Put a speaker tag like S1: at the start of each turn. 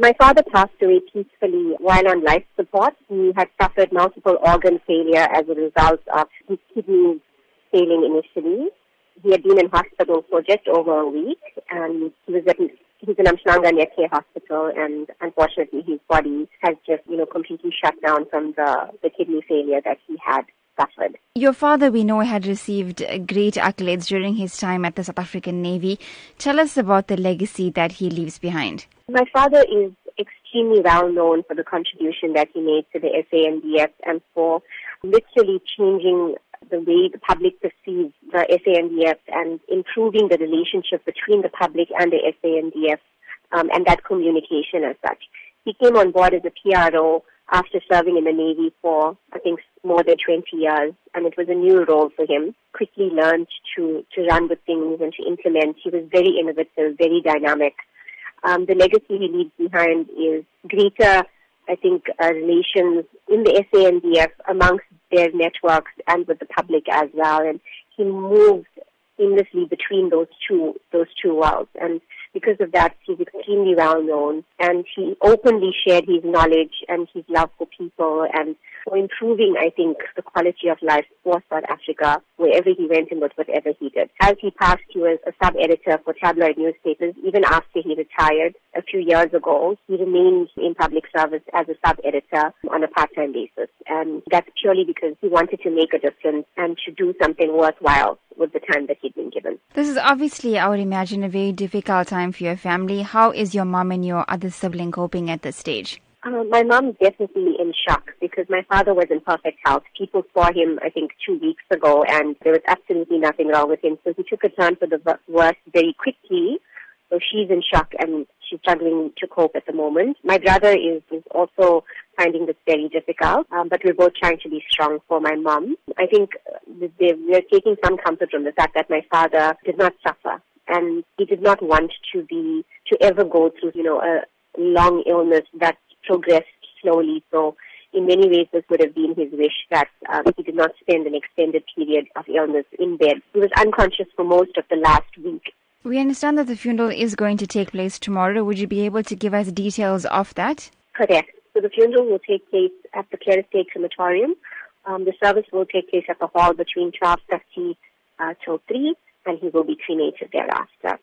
S1: My father passed away peacefully while on life support. He had suffered multiple organ failure as a result of his kidneys failing initially. He had been in hospital for just over a week and he was at he's in Umhlanga Care Hospital and unfortunately his body has just, you know, completely shut down from the, the kidney failure that he had suffered.
S2: Your father, we know, had received great accolades during his time at the South African Navy. Tell us about the legacy that he leaves behind.
S1: My father is extremely well known for the contribution that he made to the SANDF and for literally changing the way the public perceives the SANDF and improving the relationship between the public and the SANDF um, and that communication as such. He came on board as a PRO after serving in the Navy for, I think, more than 20 years, and it was a new role for him. Quickly learned to, to run with things and to implement. He was very innovative, very dynamic. Um, the legacy he leaves behind is greater, I think, uh, relations in the SANDF amongst their networks and with the public as well. And he moved seamlessly between those two those two worlds. And because of that, he's extremely well known, and he openly shared his knowledge and his love for people and for improving, I think, the quality of life for South Africa wherever he went and with whatever he did. As he passed, he was a sub-editor for tabloid newspapers. Even after he retired a few years ago, he remained in public service as a sub-editor on a part-time basis. And that's purely because he wanted to make a difference and to do something worthwhile with the time that he'd been given.
S2: This is obviously, I would imagine, a very difficult time for your family. How is your mom and your other sibling coping at this stage?
S1: Uh, my mom's definitely in shock because my father was in perfect health. People saw him, I think, two weeks ago, and there was absolutely nothing wrong with him. So he took a turn for the worse very quickly. So she's in shock and she's struggling to cope at the moment. My brother is, is also finding this very difficult, um, but we're both trying to be strong for my mom. I think we're taking some comfort from the fact that my father did not suffer and he did not want to be, to ever go through, you know, a long illness that progressed slowly. So in many ways, this would have been his wish that um, he did not spend an extended period of illness in bed. He was unconscious for most of the last week.
S2: We understand that the funeral is going to take place tomorrow. Would you be able to give us details of that?
S1: Correct. So the funeral will take place at the Clare Estate Crematorium. Um, the service will take place at the hall between 12.30 uh, till 3, and he will be cremated thereafter.